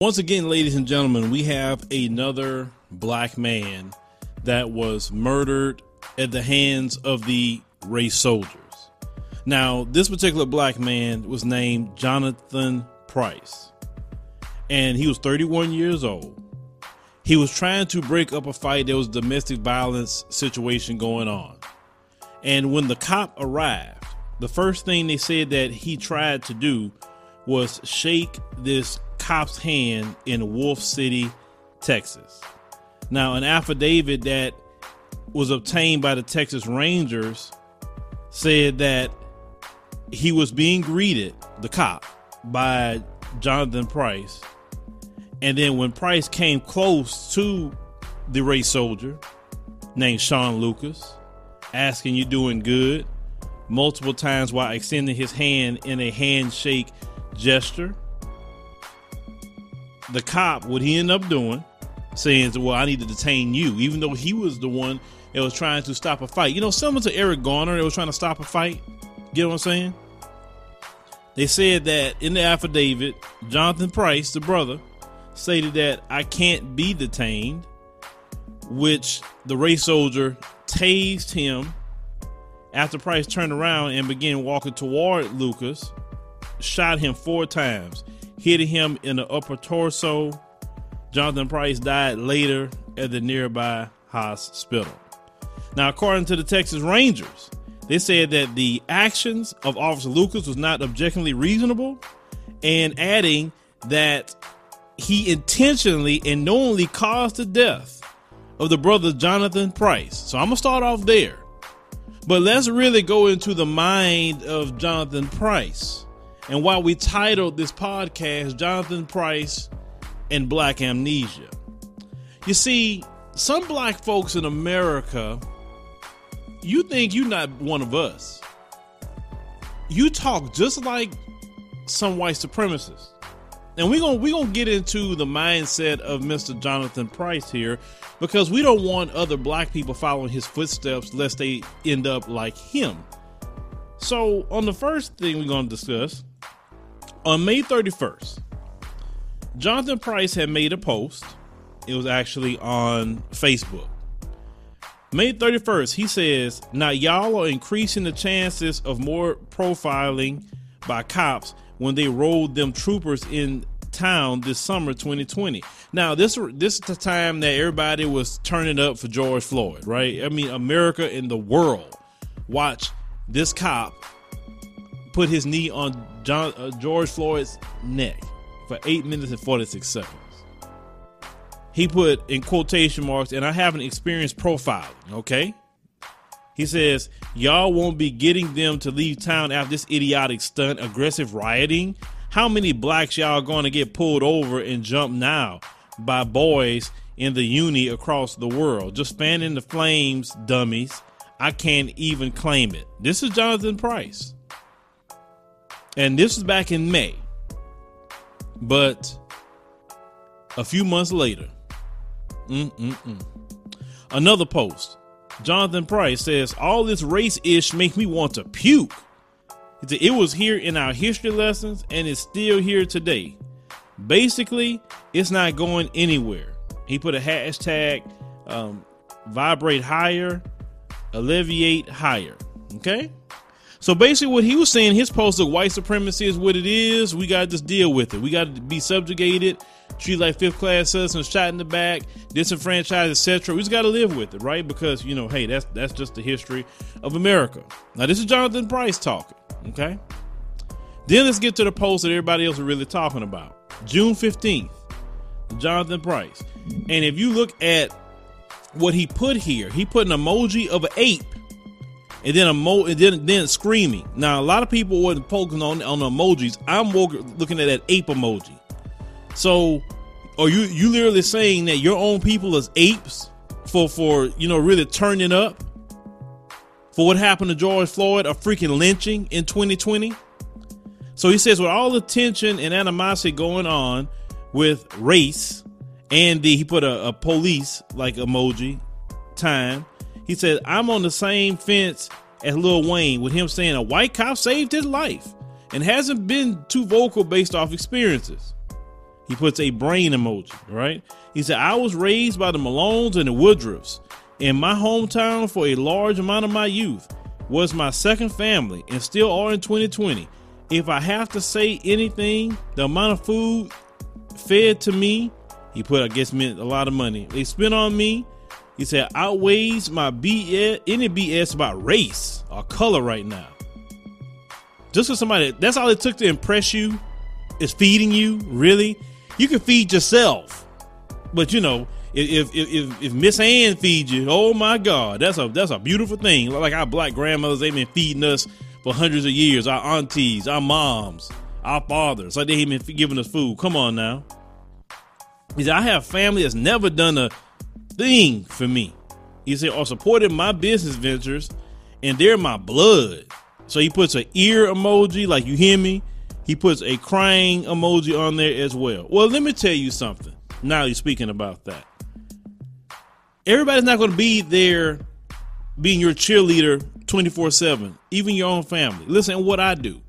Once again, ladies and gentlemen, we have another black man that was murdered at the hands of the race soldiers. Now, this particular black man was named Jonathan Price, and he was 31 years old. He was trying to break up a fight. There was a domestic violence situation going on. And when the cop arrived, the first thing they said that he tried to do was shake this cop's hand in Wolfe City, Texas. Now, an affidavit that was obtained by the Texas Rangers said that he was being greeted, the cop, by Jonathan Price. And then when Price came close to the race soldier named Shaun Lucas, asking you doing good multiple times while extending his hand in a handshake gesture the cop, what he ended up doing, saying, Well, I need to detain you, even though he was the one that was trying to stop a fight. You know, similar to Eric Garner that was trying to stop a fight. Get what I'm saying? They said that in the affidavit, Jonathan Price, the brother, stated that I can't be detained, which the race soldier tased him after Price turned around and began walking toward Lucas, shot him four times hitting him in the upper torso. Jonathan Price died later at the nearby hospital. Now, according to the Texas Rangers, they said that the actions of Officer Lucas was not objectively reasonable, and adding that he intentionally and knowingly caused the death of the brother Jonathan Price. So I'm gonna start off there. But let's really go into the mind of Jonathan Price. And while we titled this podcast Jonathan Price and Black Amnesia, you see, some black folks in America, you think you're not one of us. You talk just like some white supremacists. And we're gonna we're gonna get into the mindset of Mr. Jonathan Price here because we don't want other black people following his footsteps lest they end up like him. So on the first thing we're gonna discuss on May 31st, Jonathan Price had made a post. It was actually on Facebook. May 31st, he says, Now y'all are increasing the chances of more profiling by cops when they rolled them troopers in town this summer 2020. Now this this is the time that everybody was turning up for George Floyd, right? I mean, America and the world watch this cop put his knee on John uh, George Floyd's neck for eight minutes and forty six seconds. He put in quotation marks, and I have an experienced profile, Okay, he says y'all won't be getting them to leave town after this idiotic stunt, aggressive rioting. How many blacks y'all going to get pulled over and jump now by boys in the uni across the world? Just fanning the flames, dummies. I can't even claim it. This is Jonathan Price. And this was back in May. But a few months later, mm-mm-mm, another post. Jonathan Price says, All this race ish makes me want to puke. It was here in our history lessons and it's still here today. Basically, it's not going anywhere. He put a hashtag um, vibrate higher, alleviate higher. Okay? So basically, what he was saying, his post of white supremacy is what it is. We got to just deal with it. We got to be subjugated, treat like fifth class citizens, shot in the back, disenfranchised, etc. We just got to live with it, right? Because you know, hey, that's that's just the history of America. Now, this is Jonathan Price talking. Okay. Then let's get to the post that everybody else is really talking about. June fifteenth, Jonathan Price, and if you look at what he put here, he put an emoji of an ape and then a mo and then then screaming. Now a lot of people wasn't poking on on emojis. I'm looking at that ape emoji. So are you you literally saying that your own people is apes for for you know really turning up for what happened to George Floyd, a freaking lynching in 2020? So he says with all the tension and animosity going on with race and the he put a, a police like emoji time he said, I'm on the same fence as Lil Wayne with him saying a white cop saved his life and hasn't been too vocal based off experiences. He puts a brain emoji, right? He said, I was raised by the Malones and the Woodruffs. In my hometown for a large amount of my youth was my second family and still are in 2020. If I have to say anything, the amount of food fed to me, he put, I guess, meant a lot of money. They spent on me. He said, outweighs my BS, any BS about race or color right now. Just for somebody, that's all it took to impress you is feeding you, really? You can feed yourself. But you know, if if if, if Miss Ann feeds you, oh my God, that's a that's a beautiful thing. Like our black grandmothers, they've been feeding us for hundreds of years. Our aunties, our moms, our fathers, like they've been giving us food. Come on now. He said, I have family that's never done a thing for me. He said, or supported my business ventures, and they're my blood. So he puts an ear emoji, like you hear me. He puts a crying emoji on there as well. Well, let me tell you something. Now you're speaking about that. Everybody's not going to be there being your cheerleader 24 7, even your own family. Listen what I do.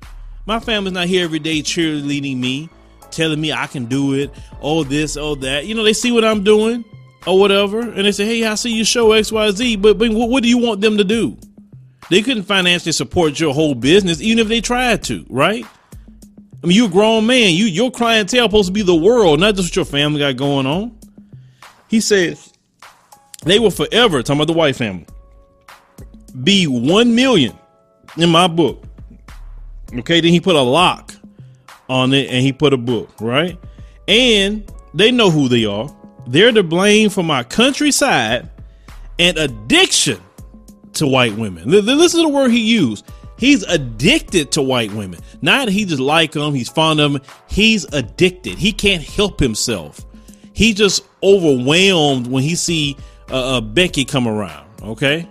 My family's not here every day cheerleading me, telling me I can do it, all this, all that. You know, they see what I'm doing or whatever, and they say, hey, I see you show XYZ, but, but what do you want them to do? They couldn't financially support your whole business, even if they tried to, right? I mean, you're a grown man. You your clientele supposed to be the world, not just what your family got going on. He says they will forever, talking about the white family, be one million in my book. Okay, then he put a lock on it and he put a book, right? And they know who they are. They're to blame for my countryside and addiction to white women. This is the word he used. He's addicted to white women. Not he just like them, he's fond of them. He's addicted. He can't help himself. He just overwhelmed when he see uh, uh, Becky come around. Okay,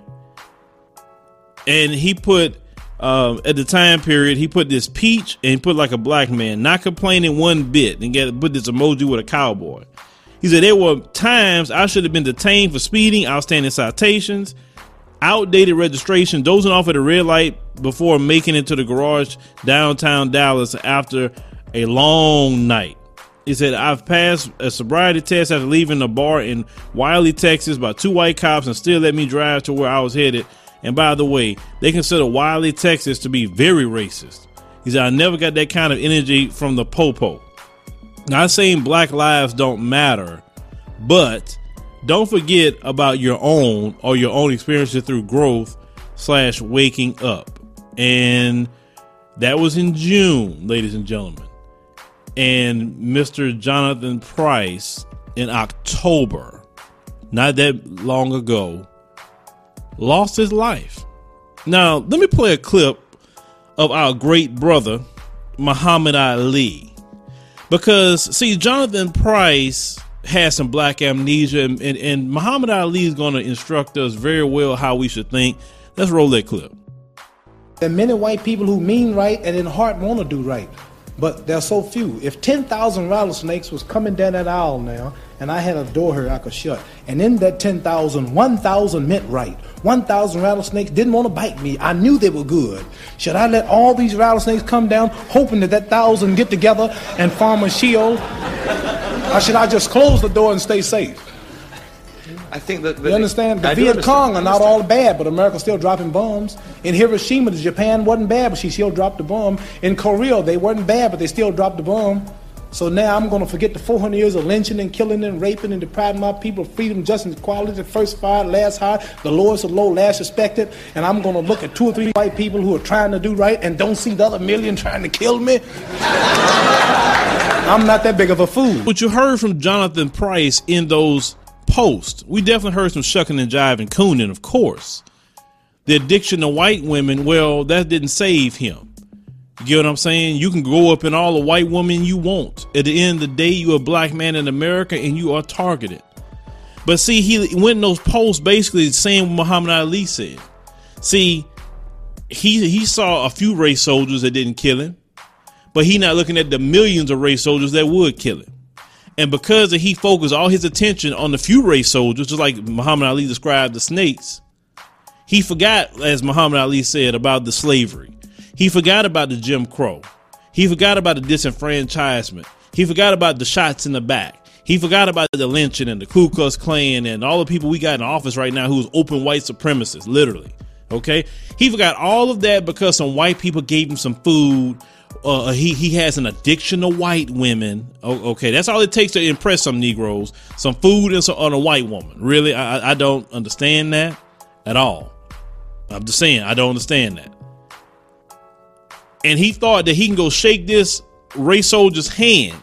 and he put uh, at the time period he put this peach and put like a black man, not complaining one bit, and get put this emoji with a cowboy. He said there were times I should have been detained for speeding, outstanding citations outdated registration, dozing off at a red light before making it to the garage downtown Dallas after a long night. He said, I've passed a sobriety test after leaving a bar in Wylie, Texas by two white cops and still let me drive to where I was headed. And by the way, they consider Wylie, Texas to be very racist. He said, I never got that kind of energy from the Popo. Not saying black lives don't matter, but don't forget about your own or your own experiences through growth slash waking up. And that was in June, ladies and gentlemen. And Mr. Jonathan Price in October, not that long ago, lost his life. Now, let me play a clip of our great brother, Muhammad Ali. Because, see, Jonathan Price has some black amnesia, and, and, and Muhammad Ali is going to instruct us very well how we should think. Let's roll that clip. Are many white people who mean right and in heart want to do right, but there are so few. If 10,000 rattlesnakes was coming down that aisle now, and I had a door here I could shut, and in that 10,000, 1,000 meant right. 1,000 rattlesnakes didn't want to bite me. I knew they were good. Should I let all these rattlesnakes come down, hoping that that thousand get together and form a shield? Or should I just close the door and stay safe? I think that. you understand? The I Viet Cong are not all bad, but America's still dropping bombs. In Hiroshima, the Japan wasn't bad, but she still dropped the bomb. In Korea, they weren't bad, but they still dropped the bomb. So now I'm going to forget the 400 years of lynching and killing and raping and depriving my people of freedom, justice, equality, the first fired, last hired, the lowest of low, last respected. And I'm going to look at two or three white people who are trying to do right and don't see the other million trying to kill me. I'm not that big of a fool. What you heard from Jonathan Price in those posts, we definitely heard some shucking and jiving cooning, of course. The addiction to white women, well, that didn't save him. You get what I'm saying? You can grow up in all the white women you want. At the end of the day, you're a black man in America and you are targeted. But see, he went in those posts basically saying what Muhammad Ali said. See, he he saw a few race soldiers that didn't kill him but he not looking at the millions of race soldiers that would kill him. And because he focused all his attention on the few race soldiers, just like Muhammad Ali described the snakes, he forgot, as Muhammad Ali said, about the slavery. He forgot about the Jim Crow. He forgot about the disenfranchisement. He forgot about the shots in the back. He forgot about the lynching and the Ku Klux Klan and all the people we got in office right now who's open white supremacists, literally. Okay, he forgot all of that because some white people gave him some food. Uh, he he has an addiction to white women. Oh, okay, that's all it takes to impress some Negroes. Some food and some, on a white woman. Really, I, I don't understand that at all. I'm just saying I don't understand that. And he thought that he can go shake this race soldier's hand,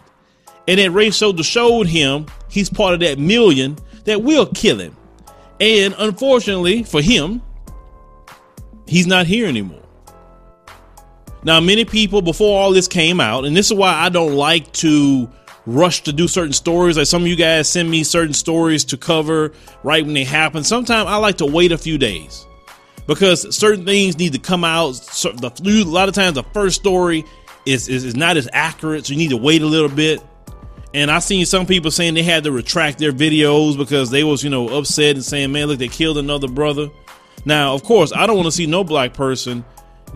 and that race soldier showed him he's part of that million that will kill him. And unfortunately for him, He's not here anymore. Now, many people before all this came out, and this is why I don't like to rush to do certain stories. Like some of you guys send me certain stories to cover right when they happen. Sometimes I like to wait a few days because certain things need to come out. The flu, a lot of times the first story is, is, is not as accurate, so you need to wait a little bit. And I've seen some people saying they had to retract their videos because they was you know upset and saying, "Man, look, they killed another brother." Now, of course, I don't want to see no black person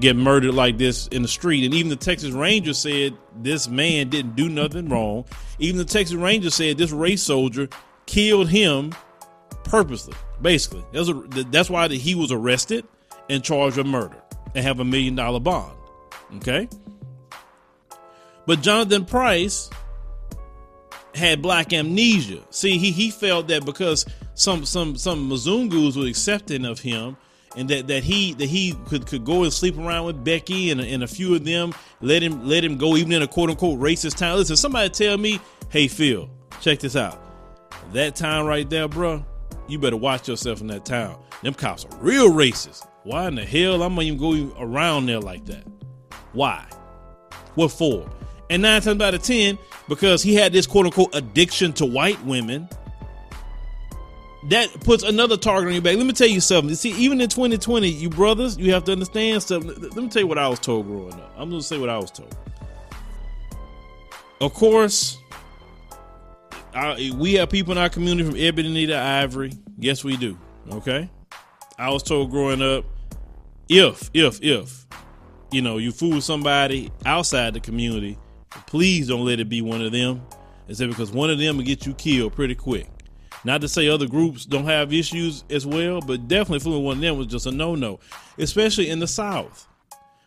get murdered like this in the street. And even the Texas Ranger said this man didn't do nothing wrong. Even the Texas Ranger said this race soldier killed him purposely. Basically, that's, a, that's why he was arrested and charged with murder and have a million dollar bond. Okay, but Jonathan Price had black amnesia. See, he he felt that because some some some Mzungus were accepting of him, and that, that he that he could, could go and sleep around with Becky and, and a few of them, let him let him go even in a quote unquote racist town. Listen, somebody tell me, hey Phil, check this out. That town right there, bro, you better watch yourself in that town. Them cops are real racist. Why in the hell I'm gonna even go around there like that? Why? What for? And nine times out of ten, because he had this quote unquote addiction to white women, that puts another target on your back. Let me tell you something. See, even in 2020, you brothers, you have to understand something. Let me tell you what I was told growing up. I'm going to say what I was told. Of course, I, we have people in our community from ebony to ivory. Yes, we do. Okay. I was told growing up, if, if, if, you know, you fool somebody outside the community, please don't let it be one of them. That because one of them will get you killed pretty quick. Not to say other groups don't have issues as well, but definitely fooling one of them was just a no no, especially in the South.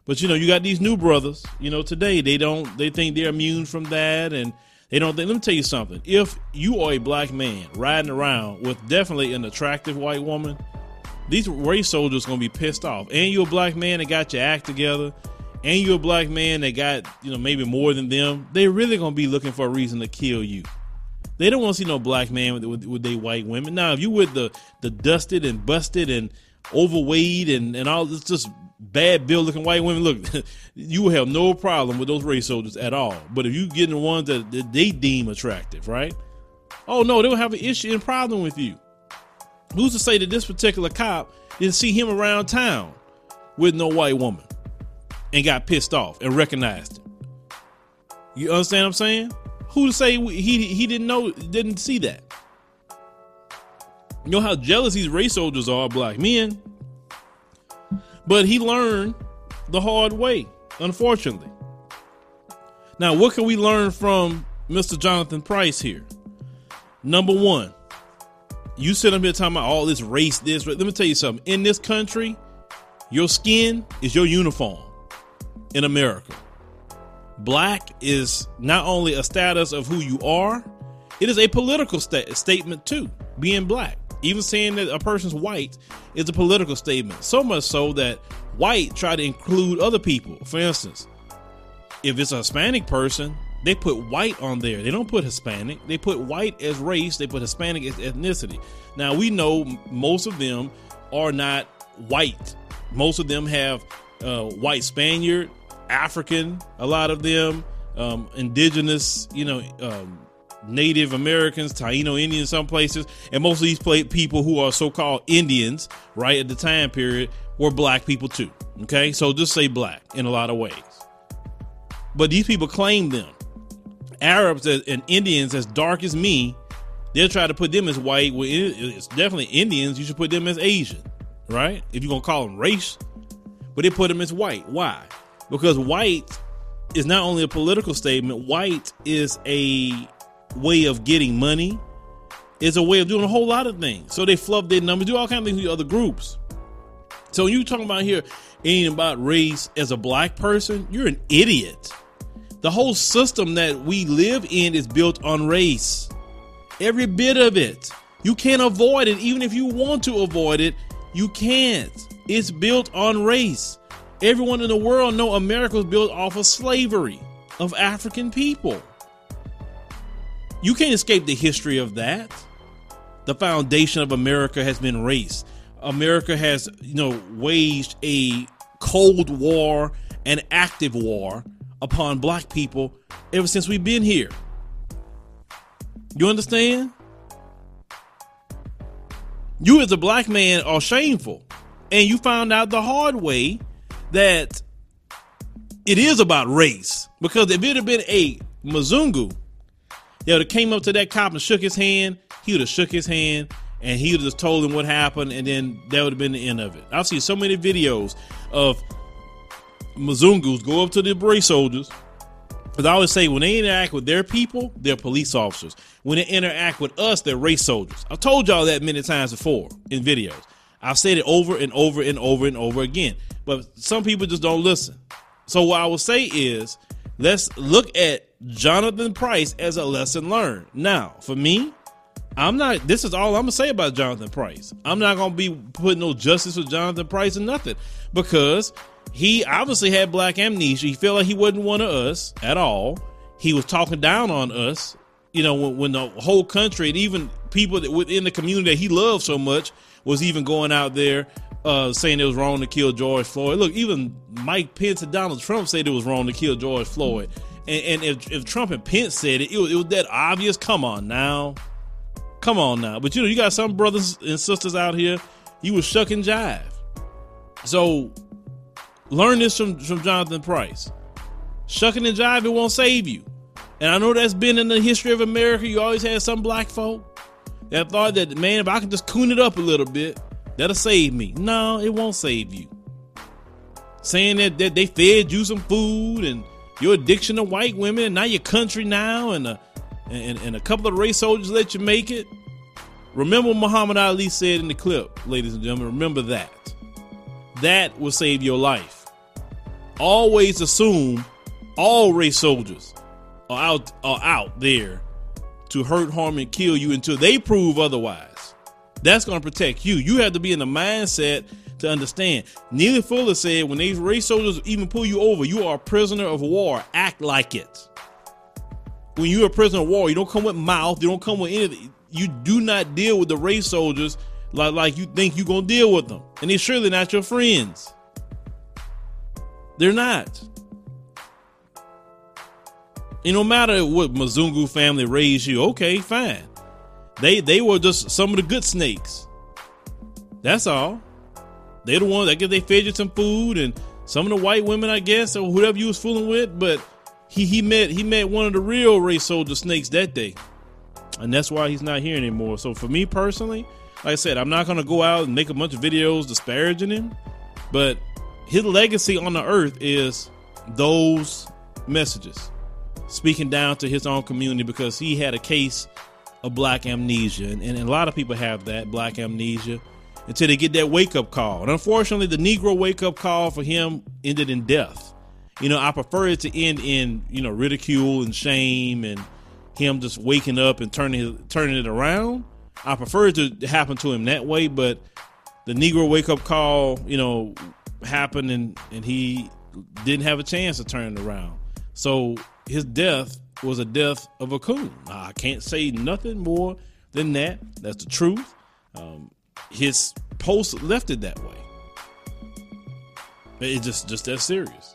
But you know, you got these new brothers. You know, today they don't they think they're immune from that, and they don't think. Let me tell you something. If you are a black man riding around with definitely an attractive white woman, these race soldiers gonna be pissed off. And you're a black man that got your act together, and you're a black man that got you know maybe more than them. They really gonna be looking for a reason to kill you. They don't want to see no black man with, with, with they white women. Now, if you with the the dusted and busted and overweight and and all this just bad build looking white women, look, you will have no problem with those race soldiers at all. But if you getting the ones that, that they deem attractive, right? Oh no, they'll have an issue and problem with you. Who's to say that this particular cop didn't see him around town with no white woman and got pissed off and recognized him? You understand what I'm saying? Who say he he didn't know didn't see that? You know how jealous these race soldiers are black men. But he learned the hard way, unfortunately. Now, what can we learn from Mr. Jonathan Price here? Number one, you sit up here talking about all this race, this. Let me tell you something. In this country, your skin is your uniform in America. Black is not only a status of who you are, it is a political sta- statement too, being black. Even saying that a person's white is a political statement. So much so that white try to include other people. For instance, if it's a Hispanic person, they put white on there. They don't put Hispanic. They put white as race. They put Hispanic as ethnicity. Now we know most of them are not white. Most of them have uh, white Spaniard, African, a lot of them, um, indigenous, you know, um, Native Americans, Taino Indians, some places, and most of these people who are so-called Indians, right at the time period, were black people too. Okay, so just say black in a lot of ways. But these people claim them. Arabs and Indians as dark as me, they'll try to put them as white. Well, it's definitely Indians. You should put them as Asian, right? If you're gonna call them race, but they put them as white. Why? Because white is not only a political statement, white is a way of getting money, is a way of doing a whole lot of things. So they fluff their numbers, do all kinds of things with other groups. So you talking about here ain't about race as a black person, you're an idiot. The whole system that we live in is built on race. Every bit of it. You can't avoid it. Even if you want to avoid it, you can't. It's built on race. Everyone in the world know America was built off of slavery of African people. You can't escape the history of that. The foundation of America has been race. America has, you know, waged a cold war and active war upon black people ever since we've been here. You understand? You as a black man are shameful. And you found out the hard way that it is about race. Because if it had been a Mzungu that would have came up to that cop and shook his hand, he would have shook his hand and he would have told him what happened, and then that would have been the end of it. I've seen so many videos of Mzungus go up to the race soldiers. Because I always say when they interact with their people, they're police officers. When they interact with us, they're race soldiers. I've told y'all that many times before in videos. I've said it over and over and over and over again. But some people just don't listen. So what I will say is let's look at Jonathan Price as a lesson learned. Now, for me, I'm not. This is all I'm gonna say about Jonathan Price. I'm not gonna be putting no justice with Jonathan Price or nothing because he obviously had black amnesia. He felt like he wasn't one of us at all. He was talking down on us. You know, when, when the whole country and even people that within the community that he loved so much was even going out there uh, saying it was wrong to kill George Floyd. Look, even Mike Pence and Donald Trump said it was wrong to kill George Floyd. And, and if, if Trump and Pence said it, it was, it was that obvious. Come on now. Come on now. But you know, you got some brothers and sisters out here, you was shuck and jive. So learn this from, from Jonathan Price. Shucking and jiving won't save you. And I know that's been in the history of America. You always had some black folk that thought that, man, if I can just coon it up a little bit, that'll save me. No, it won't save you. Saying that, that they fed you some food and your addiction to white women, and now your country now, and a, and, and a couple of race soldiers let you make it. Remember what Muhammad Ali said in the clip, ladies and gentlemen. Remember that. That will save your life. Always assume all race soldiers are out are out there to hurt, harm, and kill you until they prove otherwise. That's going to protect you. You have to be in the mindset to understand. Neely Fuller said, when these race soldiers even pull you over, you are a prisoner of war. Act like it. When you're a prisoner of war, you don't come with mouth, you don't come with anything. You do not deal with the race soldiers like, like you think you're going to deal with them. And they're surely not your friends. They're not. And no matter what Mzungu family raised you, okay, fine. They they were just some of the good snakes. That's all. They're the ones that get they fed you some food and some of the white women, I guess, or whoever you was fooling with, but he he met he met one of the real race soldier snakes that day. And that's why he's not here anymore. So for me personally, like I said, I'm not gonna go out and make a bunch of videos disparaging him, but his legacy on the earth is those messages speaking down to his own community because he had a case of black amnesia. And, and, a lot of people have that black amnesia until they get that wake up call. And unfortunately, the Negro wake up call for him ended in death. You know, I prefer it to end in, you know, ridicule and shame and him just waking up and turning turning it around. I prefer it to happen to him that way, but the Negro wake up call, you know, happened and, and he didn't have a chance to turn it around. So his death was a death of a coon. I can't say nothing more than that. That's the truth. Um, his post left it that way. It's just just that serious.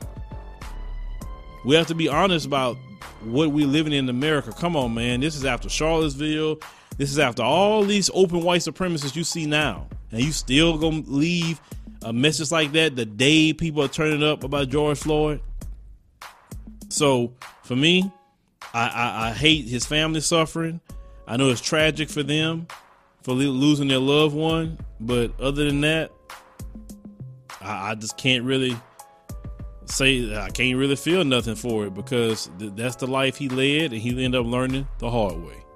We have to be honest about what we're living in America. Come on, man. This is after Charlottesville. This is after all these open white supremacists you see now. And you still gonna leave a message like that the day people are turning up about George Floyd? So for me, I, I, I hate his family suffering. I know it's tragic for them for losing their loved one, but other than that, I, I just can't really say I can't really feel nothing for it because th- that's the life he led, and he ended up learning the hard way.